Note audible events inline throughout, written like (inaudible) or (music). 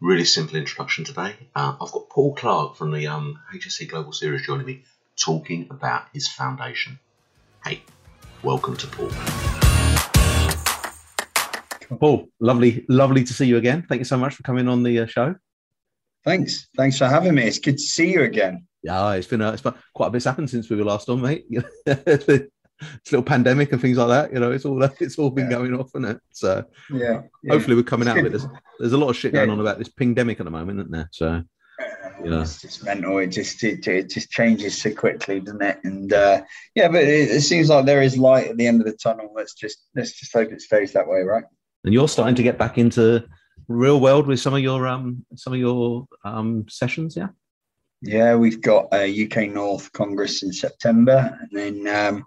Really simple introduction today. Uh, I've got Paul Clark from the um, HSE Global Series joining me, talking about his foundation. Hey, welcome to Paul. Paul, lovely, lovely to see you again. Thank you so much for coming on the uh, show. Thanks, thanks for having me. It's good to see you again. Yeah, it's been, uh, it's been quite a bit's happened since we were last on, mate. (laughs) it's a little pandemic and things like that. You know, it's all it's all been yeah. going off, isn't it? So yeah, yeah. hopefully we're coming it's out good. of it. There's, there's a lot of shit going on about this pandemic at the moment, isn't there? So you know. it's just mental. It just it, it just changes so quickly, doesn't it? And uh, yeah, but it, it, seems like there is light at the end of the tunnel. Let's just let's just hope it stays that way, right? And you're starting to get back into real world with some of your um some of your um sessions, yeah. Yeah, we've got a UK North Congress in September, and then um,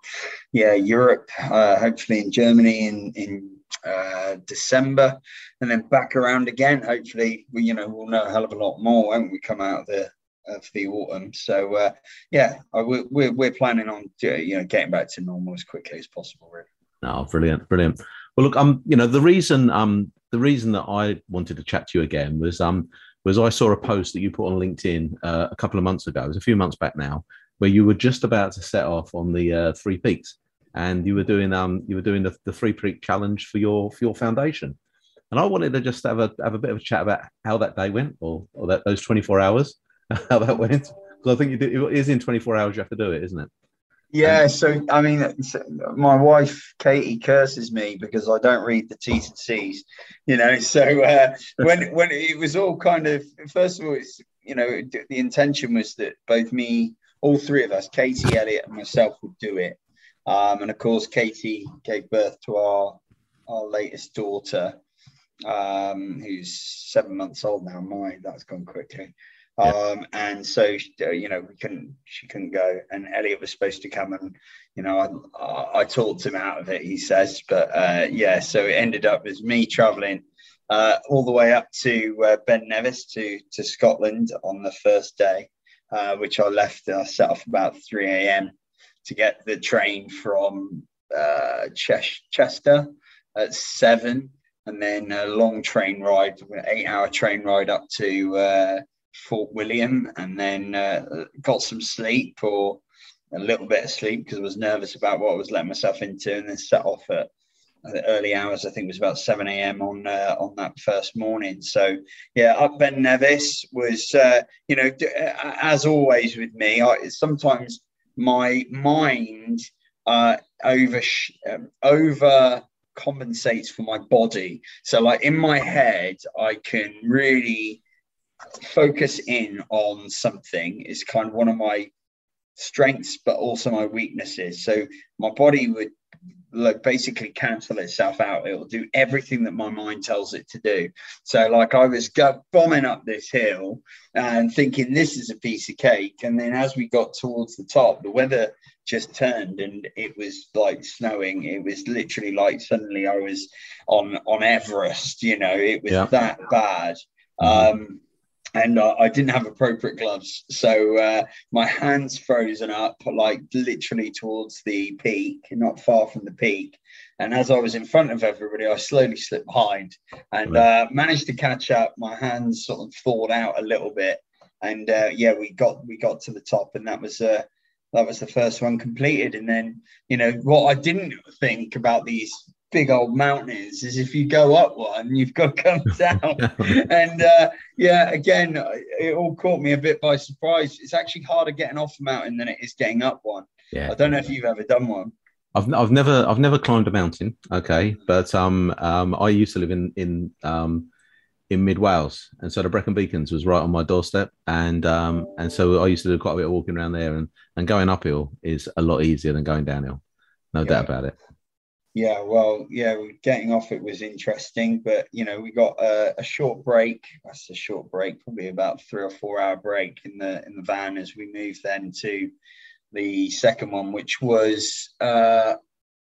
yeah, Europe, uh, hopefully in Germany in in uh, December, and then back around again. Hopefully, we you know we'll know a hell of a lot more when we come out of the of the autumn. So uh, yeah, we're, we're we're planning on you know getting back to normal as quickly as possible. Really. Oh, brilliant, brilliant. Well, look, um, you know the reason um the reason that I wanted to chat to you again was um was I saw a post that you put on LinkedIn uh, a couple of months ago, it was a few months back now, where you were just about to set off on the uh, Three Peaks, and you were doing um you were doing the, the Three Peak Challenge for your for your foundation, and I wanted to just have a have a bit of a chat about how that day went, or or that those twenty four hours, (laughs) how that went, because I think you it is in twenty four hours you have to do it, isn't it? Yeah, so I mean, my wife Katie curses me because I don't read the T's and C's, you know. (laughs) So uh, when (laughs) when it was all kind of first of all, it's you know the intention was that both me, all three of us, Katie, Elliot, and myself would do it, um, and of course Katie gave birth to our our latest daughter, um, who's seven months old now. My that's gone quickly. Um, and so, uh, you know, we couldn't, she couldn't go. And Elliot was supposed to come and, you know, I, I talked him out of it, he says. But uh, yeah, so it ended up as me traveling uh, all the way up to uh, Ben Nevis to, to Scotland on the first day, uh, which I left, I set off about 3 a.m. to get the train from uh, Ches- Chester at seven and then a long train ride, an eight hour train ride up to Fort William and then uh, got some sleep or a little bit of sleep because I was nervous about what I was letting myself into and then set off at the early hours. I think it was about 7 a.m. on uh, on that first morning. So yeah, up Ben Nevis was, uh, you know, as always with me, I, sometimes my mind uh, over um, over compensates for my body. So like in my head, I can really focus in on something is kind of one of my strengths, but also my weaknesses. So my body would like basically cancel itself out. It'll do everything that my mind tells it to do. So like I was go- bombing up this hill and thinking this is a piece of cake, and then as we got towards the top, the weather just turned and it was like snowing. It was literally like suddenly I was on on Everest. You know, it was yeah. that bad. Mm-hmm. Um, and uh, I didn't have appropriate gloves. So uh, my hands frozen up, like literally towards the peak, not far from the peak. And as I was in front of everybody, I slowly slipped behind and uh, managed to catch up. My hands sort of thawed out a little bit, and uh, yeah, we got we got to the top, and that was uh, that was the first one completed. And then you know what I didn't think about these big old mountains is if you go up one, you've got to come (laughs) down. and uh, yeah, again, it all caught me a bit by surprise. It's actually harder getting off a mountain than it is getting up one. Yeah. I don't know if you've ever done one. I've, I've never I've never climbed a mountain. Okay, but um um I used to live in in um in mid Wales, and so the Brecon Beacons was right on my doorstep, and um and so I used to do quite a bit of walking around there, and and going uphill is a lot easier than going downhill, no yeah. doubt about it. Yeah, well, yeah, getting off it was interesting, but you know, we got a, a, short break. That's a short break, probably about three or four hour break in the in the van as we moved then to the second one, which was uh,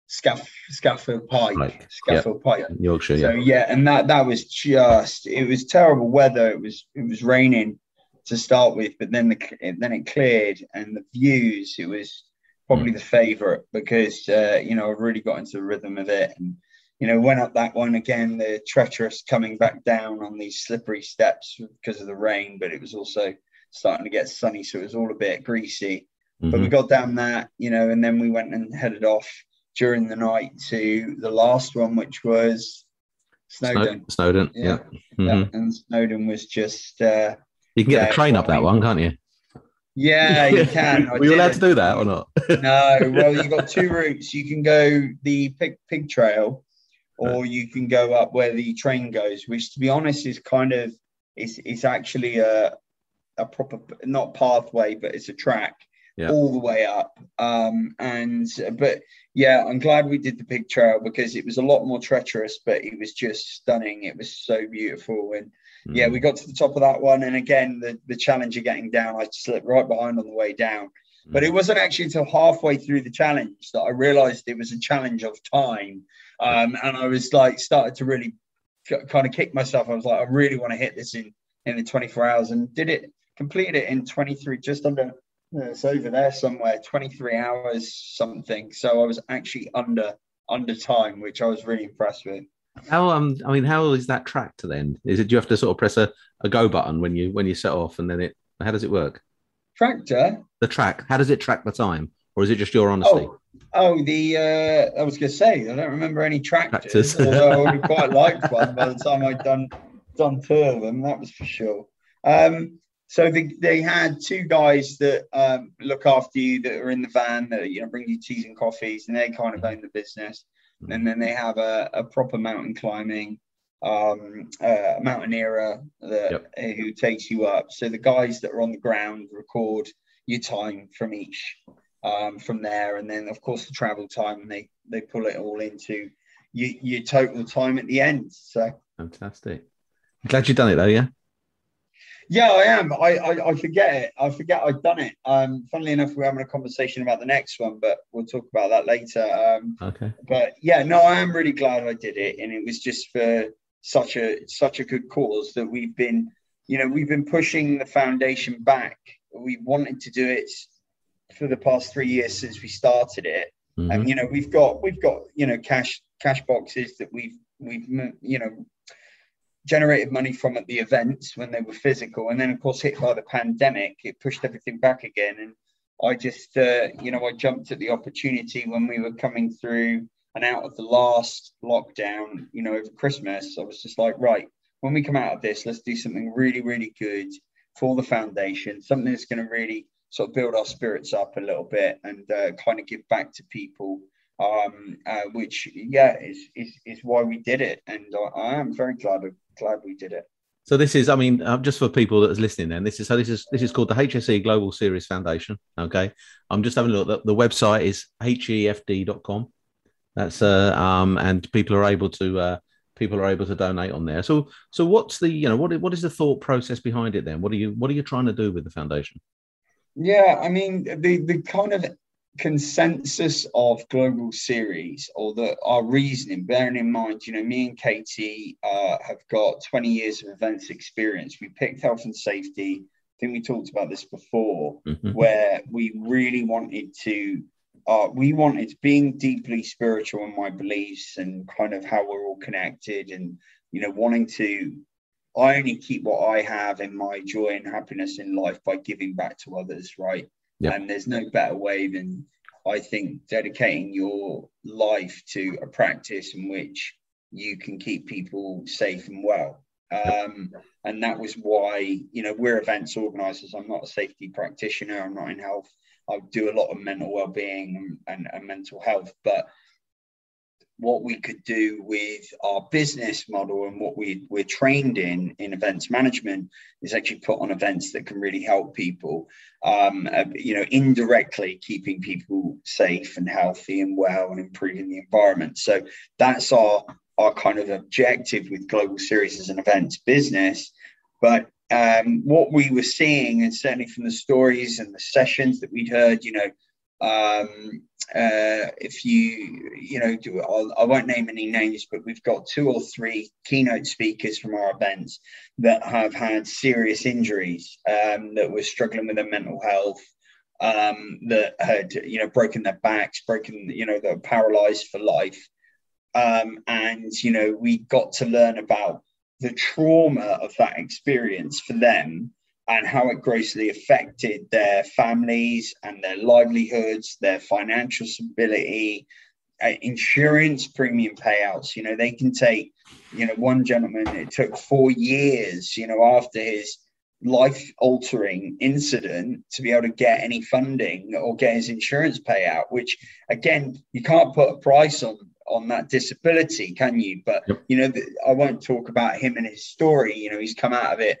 Scaff, Scafell Pike, Pike. Scafell yep. Pike, Yorkshire. So yeah. yeah, and that that was just it was terrible weather. It was it was raining to start with, but then the then it cleared and the views. It was probably mm. the favourite because uh, you know I've really got into the rhythm of it and you know went up that one again. The treacherous coming back down on these slippery steps because of the rain, but it was also starting to get sunny, so it was all a bit greasy. Mm-hmm. But we got down that, you know, and then we went and headed off during the night to the last one, which was Snowdon. Snowdon, yeah. yeah. Mm-hmm. And Snowdon was just. Uh, you can get yeah, the train up that one, can't you? Yeah, (laughs) you can. Were you allowed to do that or not? (laughs) no. Well, you've got two (laughs) routes. You can go the Pyg, Pyg trail, or you can go up where the train goes, which, to be honest, is kind of it's it's actually a a proper not pathway, but it's a track yeah. all the way up. Um, and but yeah, I'm glad we did the Pyg trail because it was a lot more treacherous, but it was just stunning. It was so beautiful. And mm. yeah, we got to the top of that one. And again, the, the challenge of getting down, I slipped right behind on the way down. Mm. But it mm. wasn't actually until halfway through the challenge that I realized it was a challenge of time. Um, and I was like, started to really kind of kick myself. I was like, I really want to hit this in, in the 24 hours and did it, completed it in 23, just under it's over there somewhere, 23 hours something. So I was actually under under time, which I was really impressed with. How um I mean, how is that tracked then? Is it do you have to sort of press a, a go button when you when you set off and then it how does it work? Tractor? The track. How does it track the time? Or is it just your honesty? Oh, oh the uh I was gonna say I don't remember any tractors, tractors. although I would quite (laughs) liked one by the time I'd done done two of them, that was for sure. Um so they, they had two guys that um, look after you that are in the van that you know bring you teas and coffees and they kind of own the business and then they have a, a proper mountain climbing um, uh, mountaineer that yep. who takes you up. So the guys that are on the ground record your time from each um, from there. And then of course the travel time and they they pull it all into your, your total time at the end. So fantastic. Glad you've done it though yeah yeah, I am. I, I, I forget it. I forget I've done it. Um, funnily enough, we're having a conversation about the next one, but we'll talk about that later. Um, okay. But yeah, no, I am really glad I did it, and it was just for such a such a good cause that we've been, you know, we've been pushing the foundation back. We wanted to do it for the past three years since we started it, mm-hmm. and you know, we've got we've got you know cash cash boxes that we've we've you know generated money from at the events when they were physical, and then of course hit by the pandemic, it pushed everything back again. And I just, uh, you know, I jumped at the opportunity when we were coming through and out of the last lockdown, you know, over Christmas. I was just like, right, when we come out of this, let's do something really, really good for the foundation, something that's going to really sort of build our spirits up a little bit and uh, kind of give back to people um, uh, which yeah is, is is why we did it, and I, I am very glad glad we did it. So this is, I mean, uh, just for people that is listening, then this is so this is this is called the HSE Global Series Foundation. Okay, I'm just having a look. The, the website is hsefd.com. That's uh, um, and people are able to uh, people are able to donate on there. So so what's the you know what what is the thought process behind it then? What are you what are you trying to do with the foundation? Yeah, I mean the the kind of consensus of global series or the our reasoning bearing in mind you know me and katie uh, have got 20 years of events experience. We picked health and safety. I think we talked about this before mm-hmm. where we really wanted to uh, we wanted being deeply spiritual in my beliefs and kind of how we're all connected and you know wanting to i only keep what i have in my joy and happiness in life by giving back to others right Yep. And there's no better way than I think dedicating your life to a practice in which you can keep people safe and well. Um, and that was why, you know, we're events organizers. I'm not a safety practitioner, I'm not in health. I do a lot of mental well being and, and, and mental health. But what we could do with our business model and what we, we're trained in in events management is actually put on events that can really help people um, uh, you know indirectly keeping people safe and healthy and well and improving the environment. So that's our our kind of objective with global series as an events business. But um, what we were seeing and certainly from the stories and the sessions that we'd heard you know um, uh, if you, you know, do I'll, I will not name any names, but we've got two or three keynote speakers from our events that have had serious injuries, um, that were struggling with their mental health, um, that had, you know, broken their backs, broken, you know, that were paralyzed for life. Um, and, you know, we got to learn about the trauma of that experience for them and how it grossly affected their families and their livelihoods, their financial stability, uh, insurance premium payouts. You know, they can take, you know, one gentleman, it took four years, you know, after his life altering incident to be able to get any funding or get his insurance payout, which again, you can't put a price on on that disability, can you? But yep. you know, I won't talk about him and his story. You know, he's come out of it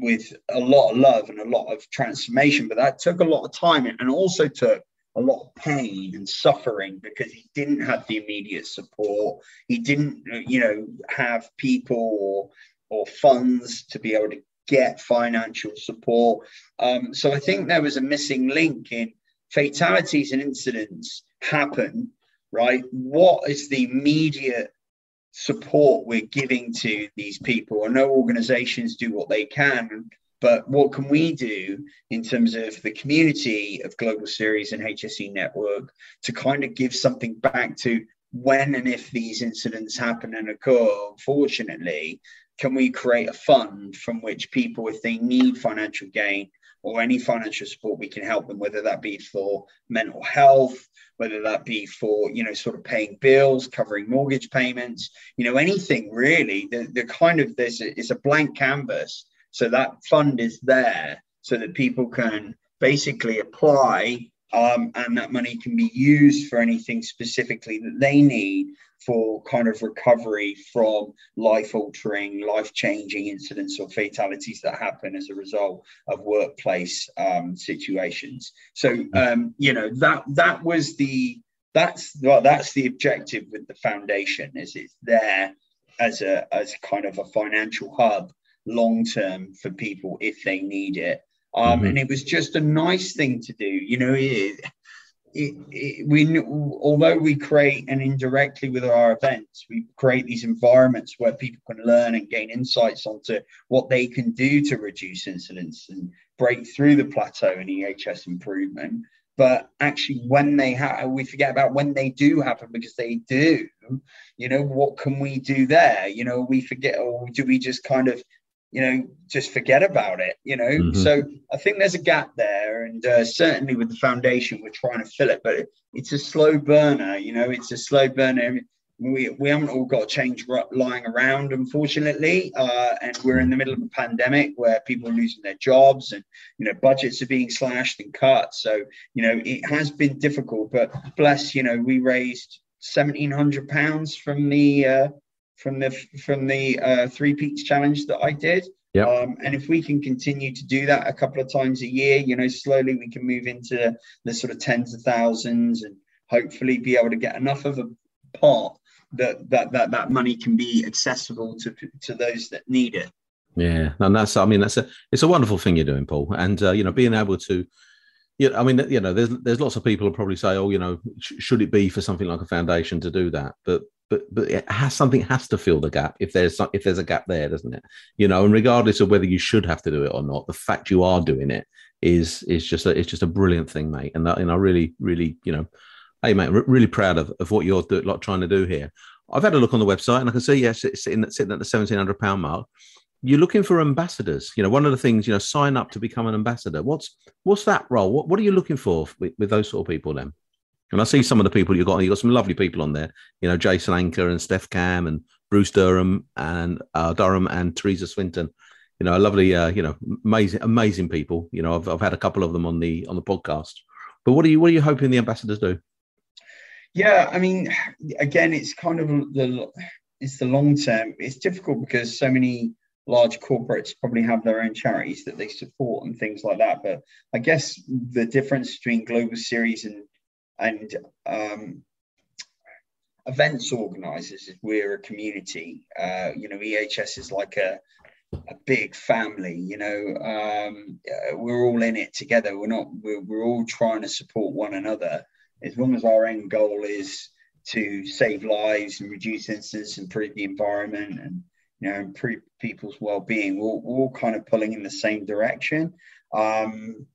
with a lot of love and a lot of transformation, but that took a lot of time and also took a lot of pain and suffering because he didn't have the immediate support. He didn't, you know, have people or or funds to be able to get financial support. Um, so I think there was a missing link in fatalities and incidents happen, right? What is the immediate support we're giving to these people. I know organizations do what they can, but what can we do in terms of the community of Global Series and HSE Network to kind of give something back to when and if these incidents happen and occur? Unfortunately, can we create a fund from which people, if they need financial gain, or any financial support we can help them, whether that be for mental health, whether that be for, you know, sort of paying bills, covering mortgage payments, you know, anything really. The, the kind of this is a blank canvas. So that fund is there so that people can basically apply um, and that money can be used for anything specifically that they need for kind of recovery from life altering, life changing incidents or fatalities that happen as a result of workplace um, situations. So, um, you know, that that was the that's well, that's the objective with the foundation is it's there as a as kind of a financial hub long term for people if they need it um, mm-hmm. and it was just a nice thing to do you know it, it, it, we although we create and indirectly with our events we create these environments where people can learn and gain insights onto what they can do to reduce incidents and break through the plateau in ehs improvement. But actually when they have we forget about when they do happen because they do. You know what can we do there? You know we forget or do we just kind of you know, just forget about it, you know. Mm-hmm. So I think there's a gap there, and uh, certainly with the foundation, we're trying to fill it, but it's a slow burner, you know, it's a slow burner. We, we haven't all got change lying around, unfortunately, uh, and we're in the middle of a pandemic where people are losing their jobs and you know budgets are being slashed and cut. So you know it has been difficult, but bless you know we raised seventeen hundred pounds from the uh, from the from the uh, Three Peaks Challenge that I did. Yeah. Um, and if we can continue to do that a couple of times a year, you know, slowly we can move into the sort of tens of thousands and hopefully be able to get enough of a pot that that that, that money can be accessible to to those that need it. Yeah, and that's I mean that's a it's a wonderful thing you're doing, Paul, and uh, you know being able to yeah, I mean, you know, there's there's lots of people who probably say, oh, you know, sh- should it be for something like a foundation to do that? But but but it has something has to fill the gap if there's if there's a gap there, doesn't it? You know, and regardless of whether you should have to do it or not, the fact you are doing it is is just a, it's just a brilliant thing, mate. And that, and I really really you know, hey mate, re- really proud of, of what you're do, like trying to do here. I've had a look on the website and I can see yes, it's sitting, sitting at the seventeen hundred pound mark. You're looking for ambassadors. You know, one of the things you know, sign up to become an ambassador. What's what's that role? What what are you looking for with, with those sort of people then? And I see some of the people you've got. You've got some lovely people on there. You know, Jason Anker and Steph Cam and Bruce Durham and uh, Durham and Teresa Swinton. You know, lovely, uh, you know, amazing, amazing people. You know, I've, I've had a couple of them on the on the podcast. But what are you what are you hoping the ambassadors do? Yeah, I mean, again, it's kind of the it's the long term. It's difficult because so many large corporates probably have their own charities that they support and things like that. But I guess the difference between global series and and um, events organizers we're a community. Uh, you know, EHS is like a a big family. You know, um, we're all in it together. We're not. We're, we're all trying to support one another. As long as our end goal is to save lives and reduce incidents, improve the environment, and you know, improve people's well-being. We're, we're all kind of pulling in the same direction. Um,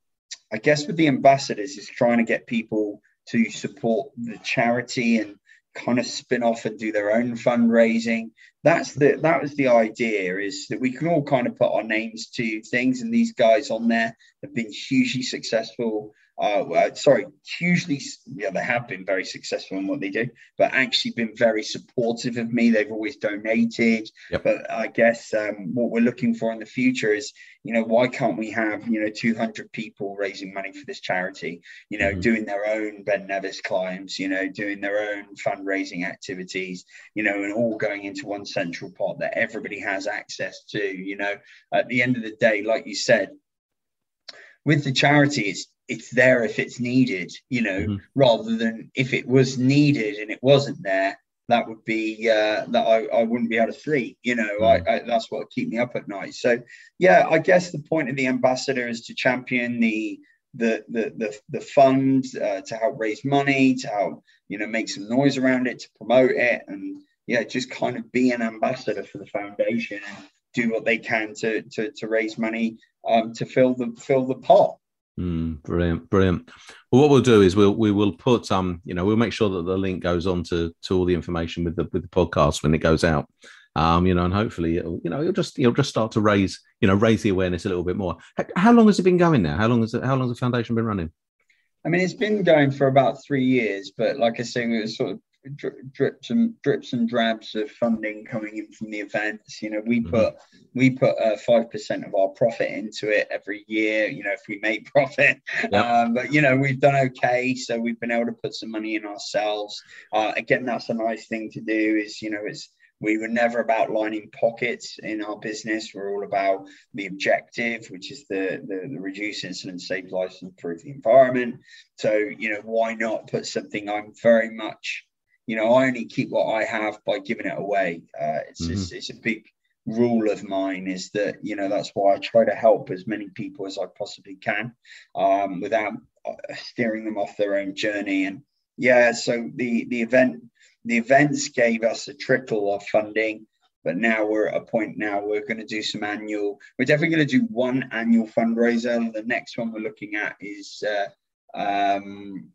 I guess with the ambassadors is trying to get people to support the charity and kind of spin off and do their own fundraising. That's the that was the idea is that we can all kind of put our names to things, and these guys on there have been hugely successful uh, sorry, hugely, yeah, they have been very successful in what they do, but actually been very supportive of me. They've always donated. Yep. But I guess um, what we're looking for in the future is, you know, why can't we have, you know, 200 people raising money for this charity, you know, mm-hmm. doing their own Ben Nevis climbs, you know, doing their own fundraising activities, you know, and all going into one central pot that everybody has access to, you know, at the end of the day, like you said, with the charity, it's it's there if it's needed, you know, mm-hmm. rather than if it was needed and it wasn't there, that would be uh, that I, I wouldn't be able to sleep. You know, mm-hmm. I, I, that's what would keep me up at night. So, yeah, I guess the point of the ambassador is to champion the the the the, the fund uh, to help raise money, to help you know make some noise around it, to promote it, and yeah, just kind of be an ambassador for the foundation and do what they can to to, to raise money um, to fill the fill the pot. Mm, brilliant, brilliant. Well, what we'll do is we'll we will put um, you know, we'll make sure that the link goes on to to all the information with the with the podcast when it goes out. Um, you know, and hopefully, it'll, you know, you'll just you'll just start to raise, you know, raise the awareness a little bit more. How long has it been going now? How long has it, how long has the foundation been running? I mean, it's been going for about three years, but like I say, it was sort of drips and drips and drabs of funding coming in from the events. You know, we mm-hmm. put we put uh, five percent of our profit into it every year. You know, if we make (laughs) profit, um, but you know we've done okay, so we've been able to put some money in ourselves. Uh, again, that's a nice thing to do. Is you know, it's we were never about lining pockets in our business. We're all about the objective, which is the, the, the reduce incident, save lives, and improve the environment. So, you know, why not put something I'm very much you know, I only keep what I have by giving it away. Uh, it's, mm-hmm. it's, it's a big rule of mine is that you know that's why I try to help as many people as I possibly can um, without uh, steering them off their own journey. And yeah, so the the event the events gave us a trickle of funding, but now we're at a point now we're going to do some annual. We're definitely going to do one annual fundraiser. The next one we're looking at is. Uh, um,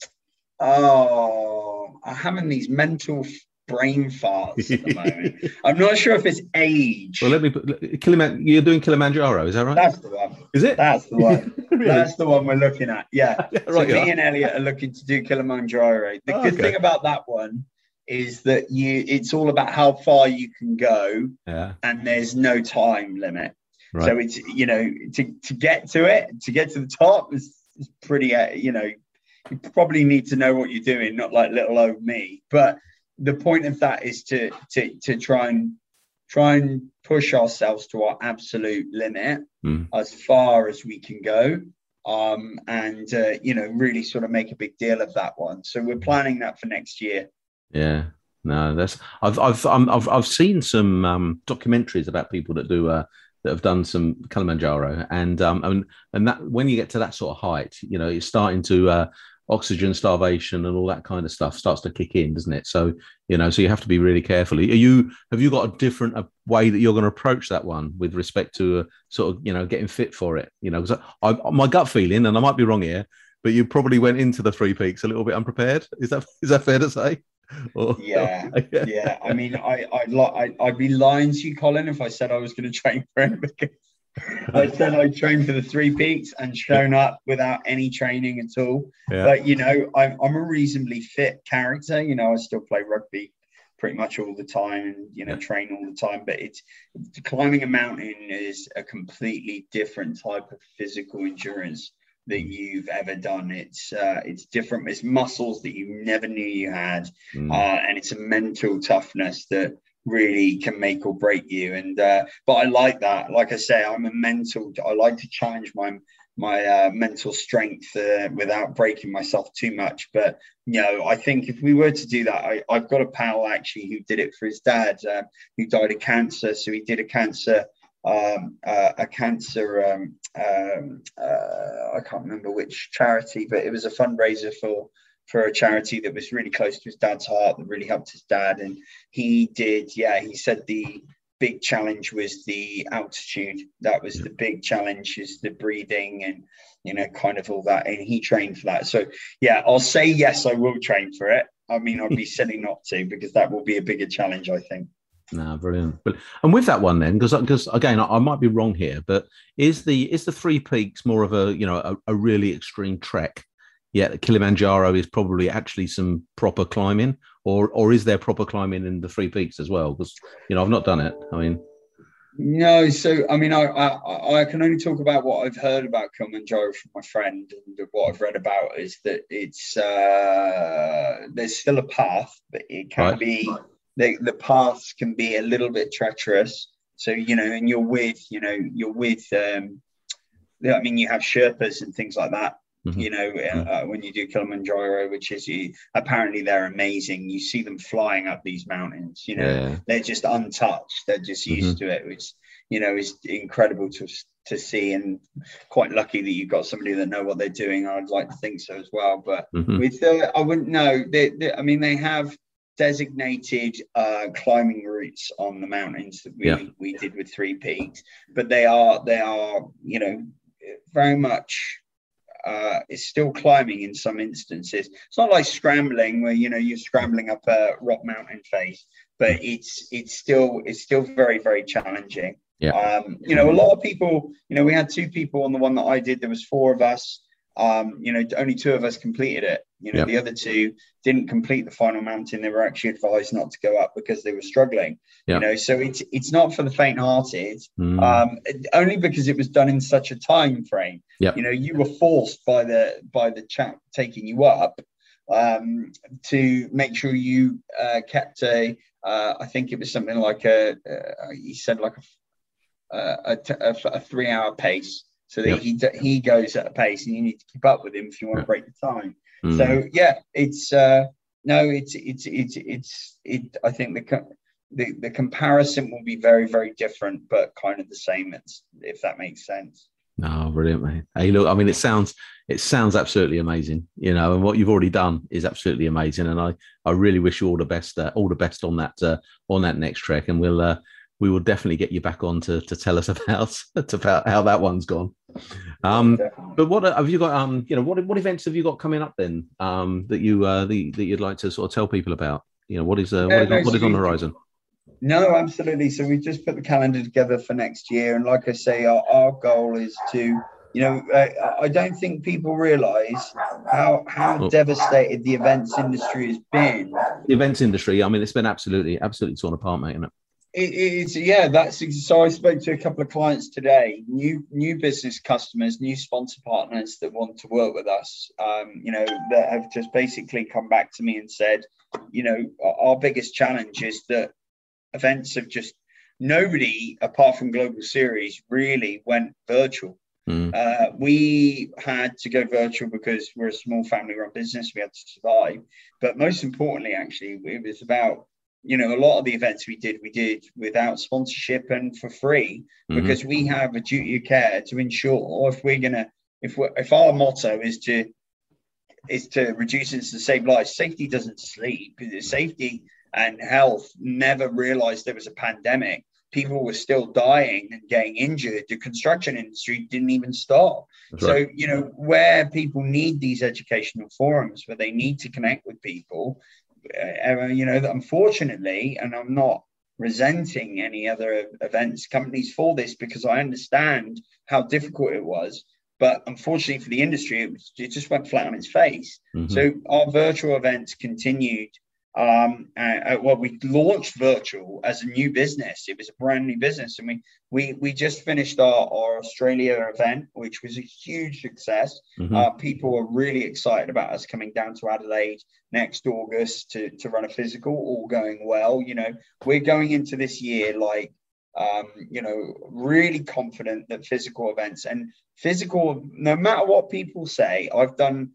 Oh, I'm having these mental brain farts at the moment. (laughs) I'm not sure if it's age. Well, let me put Kilimand- You're doing Kilimanjaro, is that right? That's the one. Is it? That's the one. (laughs) really? That's the one we're looking at. Yeah. (laughs) yeah right, so me and Elliot are looking to do Kilimanjaro. The oh, good okay. thing about that one is that you it's all about how far you can go yeah. and there's no time limit. Right. So it's you know to, to get to it, to get to the top is, is pretty uh, you know you probably need to know what you're doing, not like little old me. But the point of that is to to to try and try and push ourselves to our absolute limit mm. as far as we can go. Um, and uh, you know really sort of make a big deal of that one. So we're planning that for next year. Yeah. No that's i've i've i have i've seen some um, documentaries about people that do uh, that have done some Kilimanjaro, and um, and and that when you get to that sort of height, you know, it's starting to uh, oxygen starvation and all that kind of stuff starts to kick in, doesn't it? So you know, so you have to be really careful. Are you have you got a different a way that you're going to approach that one with respect to uh, sort of you know getting fit for it? You know, because I my gut feeling, and I might be wrong here, but you probably went into the three peaks a little bit unprepared. Is that (laughs) is that fair to say? Or, yeah, yeah. I mean, I I'd, I, I'd be lying to you, Colin, if I said I was going (laughs) to train for it because (laughs) I said I trained for the three peaks and shown up without any training at all. Yeah. But you know, I'm, I'm a reasonably fit character. You know, I still play rugby pretty much all the time and you know train all the time. But it's climbing a mountain is a completely different type of physical endurance that you've ever done. It's uh, it's different. It's muscles that you never knew you had, mm. uh, and it's a mental toughness that really can make or break you. And uh, but I like that. Like I say, I'm a mental. I like to challenge my my uh, mental strength uh, without breaking myself too much. But you know, I think if we were to do that, I, have got a pal actually who did it for his dad, uh, who died of cancer. So he did a cancer um, uh, a cancer. Um, um, uh, I can't remember which charity, but it was a fundraiser for for a charity that was really close to his dad's heart that really helped his dad. And he did, yeah, he said the big challenge was the altitude. That was the big challenge, is the breathing and you know, kind of all that. And he trained for that. So yeah, I'll say yes, I will train for it. I mean, I'd be (laughs) silly not to because that will be a bigger challenge, I think. No, brilliant. But and with that one then, because because again, I, I, might be wrong here, but is the is the three peaks more of a you know a, a really extreme trek? Yeah, Kilimanjaro is probably actually some proper climbing, or or is there proper climbing in the three peaks as well? Because you know I've not done it. I mean, no. So I mean, I, I I can only talk about what I've heard about Kilimanjaro from my friend, and what I've read about is that it's uh, there's still a path, but it can right. be the, the paths can be a little bit treacherous. So, you know, and you're with, you know, you're with, um, I mean, you have Sherpas and things like that. Mm-hmm. You know, uh, mm-hmm. uh, when you do Kilimanjaro, which is you, apparently they're amazing. You see them flying up these mountains. You know, yeah. they're just untouched. They're just used mm-hmm. to it, which you know is incredible to to see. And quite lucky that you've got somebody that know what they're doing. I'd like to think so as well. But mm-hmm. with, uh, I wouldn't know. They, they, I mean, they have designated uh, climbing routes on the mountains that we, yeah. we did with Three Peaks, but they are they are you know very much uh, it's still climbing in some instances. It's not like scrambling where you know you're scrambling up a rock mountain face, but it's it's still it's still very very challenging. Yeah. Um, you know, a lot of people. You know, we had two people on the one that I did. There was four of us um, you know, only two of us completed it. You know, yep. the other two didn't complete the final mountain. They were actually advised not to go up because they were struggling. Yep. You know, so it's it's not for the faint-hearted. Mm. Um, only because it was done in such a time frame. Yep. You know, you were forced by the by the chap taking you up um, to make sure you uh, kept a. Uh, I think it was something like a. Uh, he said like a a, a, a three-hour pace so that he he goes at a pace, and you need to keep up with him if you want to break the time. Mm. So yeah, it's uh, no, it's it's it's it's it. I think the the the comparison will be very very different, but kind of the same. It's, if that makes sense. No, brilliant, mate. Hey, look, I mean, it sounds it sounds absolutely amazing, you know, and what you've already done is absolutely amazing, and I I really wish you all the best, uh, all the best on that uh, on that next trek, and we'll uh, we will definitely get you back on to, to tell us (laughs) about, about how that one's gone. Um, but what have you got? Um, you know, what what events have you got coming up then? Um, that you uh, the, that you'd like to sort of tell people about? You know, what is uh, what, is, no, what is on the horizon? No, absolutely. So we just put the calendar together for next year, and like I say, our, our goal is to you know, I, I don't think people realise how how oh. devastated the events industry has been. The events industry, I mean, it's been absolutely, absolutely torn apart, mate, isn't it? It is, yeah. That's so. I spoke to a couple of clients today, new new business customers, new sponsor partners that want to work with us. Um, you know, that have just basically come back to me and said, you know, our biggest challenge is that events have just nobody apart from Global Series really went virtual. Mm. Uh, we had to go virtual because we're a small family run business. We had to survive. But most importantly, actually, it was about you know, a lot of the events we did, we did without sponsorship and for free mm-hmm. because we have a duty of care to ensure if we're gonna, if we if our motto is to is to reduce incidents to save lives, safety doesn't sleep. Safety and health never realized there was a pandemic. People were still dying and getting injured. The construction industry didn't even stop. That's so, right. you know, where people need these educational forums, where they need to connect with people, you know, unfortunately, and I'm not resenting any other events companies for this because I understand how difficult it was. But unfortunately for the industry, it, was, it just went flat on its face. Mm-hmm. So our virtual events continued Um, uh, well, we launched virtual as a new business. It was a brand new business, and we we we just finished our, our Australia event, which was a huge success. Mm-hmm. Uh, people are really excited about us coming down to Adelaide next August to to run a physical. All going well, you know. We're going into this year like um, you know, really confident that physical events and physical, no matter what people say, I've done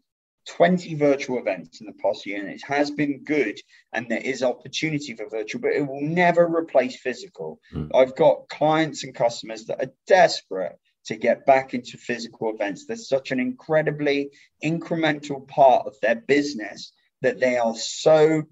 20 virtual events in the past year and it has been good and there is opportunity for virtual but it will never replace physical. Mm. i've got clients and customers that are desperate to get back into physical events. There's such an incredibly incremental part of their business that they are so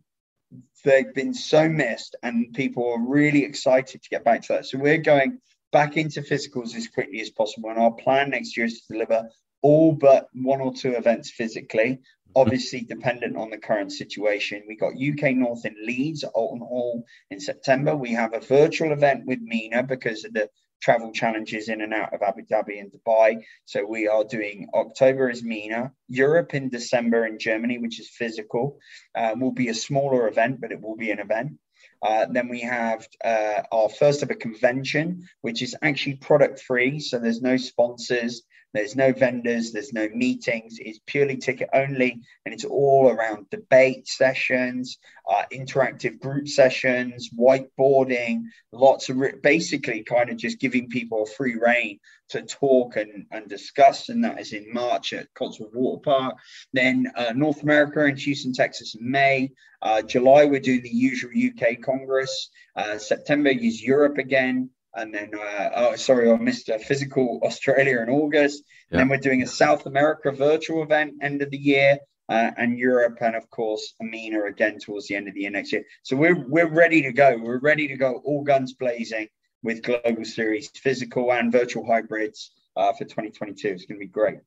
they've been so missed and people are really excited to get back to that. So we're going back into physicals as quickly as possible and our plan next year is to deliver all but one or two events physically, obviously dependent on the current situation. We got UK North in Leeds, Oulton Hall in September. We have a virtual event with MENA because of the travel challenges in and out of Abu Dhabi and Dubai. So we are doing October is MENA, Europe in December in Germany, which is physical. Um, will be a smaller event, but it will be an event. Uh, then we have uh, our first ever convention, which is actually product free. So there's no sponsors, there's no vendors, there's no meetings. It's purely ticket only, and it's all around debate sessions, uh, interactive group sessions, whiteboarding, lots of re- basically kind of just giving people free reign to talk and, and discuss. And that is in March at Cotswold Water Park. Then uh, North America in Houston, Texas in May. Uh, July, we're doing the usual UK Congress. Uh, September is Europe again and then uh, oh sorry i missed a physical australia in august. Yeah. then we're doing a south america virtual event end of the year uh, and europe and of course amina again towards the end of the year next year. So we're we're ready to go. We're ready to go all guns blazing with global series physical and virtual hybrids uh, for 2022 it's going to be great.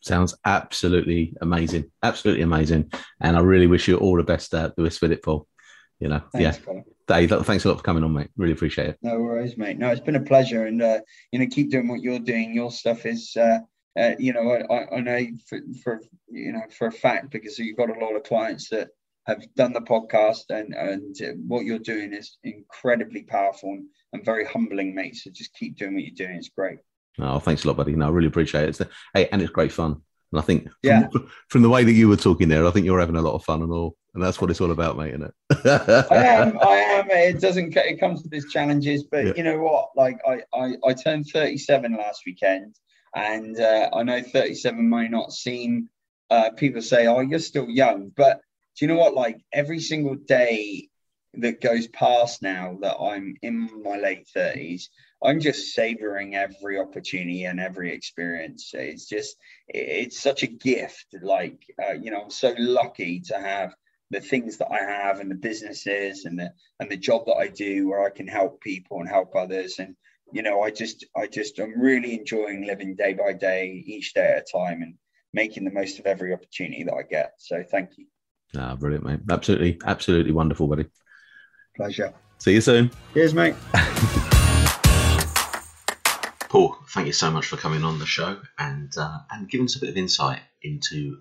Sounds absolutely amazing. Absolutely amazing. And i really wish you all the best uh, lewis with it paul. You know Thanks, yeah Colin. Dave, thanks a lot for coming on, mate. Really appreciate it. No worries, mate. No, it's been a pleasure, and uh, you know, keep doing what you're doing. Your stuff is, uh, uh, you know, I, I know for, for you know for a fact because you've got a lot of clients that have done the podcast, and and what you're doing is incredibly powerful and, and very humbling, mate. So just keep doing what you're doing. It's great. Oh, thanks a lot, buddy. No, I really appreciate it. It's, hey, and it's great fun. And I think, yeah, from, from the way that you were talking there, I think you're having a lot of fun and all and that's what it's all about, mate, isn't it? I am, (laughs) I am. It doesn't. It comes to these challenges, but yeah. you know what? Like I, I, I turned 37 last weekend, and uh, I know 37 may not seem. Uh, people say, "Oh, you're still young," but do you know what? Like every single day that goes past now that I'm in my late 30s, I'm just savoring every opportunity and every experience. It's just, it's such a gift. Like, uh, you know, I'm so lucky to have the things that I have and the businesses and the and the job that I do where I can help people and help others. And you know I just I just I'm really enjoying living day by day each day at a time and making the most of every opportunity that I get. So thank you. Ah brilliant mate. Absolutely absolutely wonderful buddy. Pleasure. See you soon. Cheers mate (laughs) Paul thank you so much for coming on the show and uh, and giving us a bit of insight into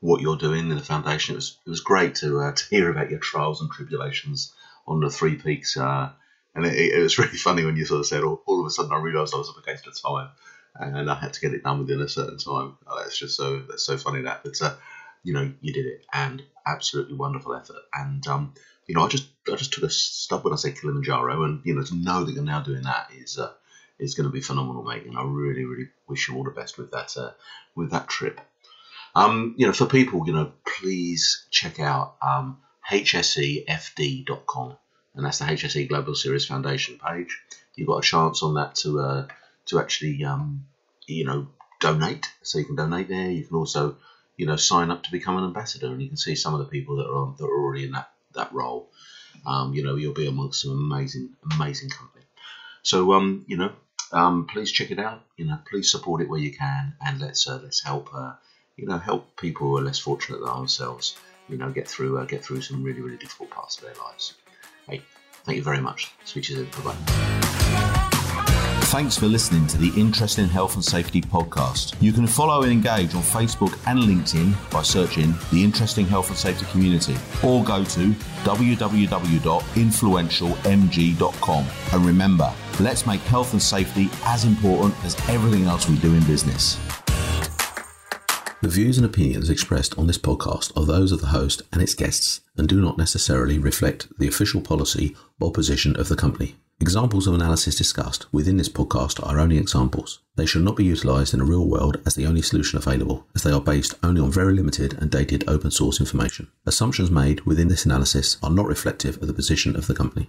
what you're doing in the foundation. It was it was great to uh, to hear about your trials and tribulations on the Three Peaks, uh, and it, it, was really funny when you sort of said, all, all of a sudden I realised I was up against the time, and I had to get it done within a certain time. Oh, that's just so that's so funny that, but uh, you know you did it, and absolutely wonderful effort, and um, you know I just I just took a stop when I say Kilimanjaro, and you know to know that you're now doing that is. Is going to be phenomenal, mate, and I really, really wish you all the best with that uh, with that trip. Um, you know, for people, you know, please check out um, hsefd.com, and that's the HSE Global Series Foundation page. You've got a chance on that to uh, to actually, um, you know, donate. So you can donate there. You can also, you know, sign up to become an ambassador, and you can see some of the people that are on, that are already in that that role. Um, you know, you'll be amongst some amazing, amazing company. So, um, you know, um, please check it out. You know, please support it where you can, and let's uh, let's help uh, you know, help people who are less fortunate than ourselves, you know, get through uh, get through some really really difficult parts of their lives. Hey, thank you very much. You soon. Bye bye. Thanks for listening to the Interesting Health and Safety podcast. You can follow and engage on Facebook and LinkedIn by searching the Interesting Health and Safety Community or go to www.influentialmg.com. And remember, let's make health and safety as important as everything else we do in business. The views and opinions expressed on this podcast are those of the host and its guests and do not necessarily reflect the official policy or position of the company. Examples of analysis discussed within this podcast are only examples. They should not be utilised in the real world as the only solution available, as they are based only on very limited and dated open source information. Assumptions made within this analysis are not reflective of the position of the company.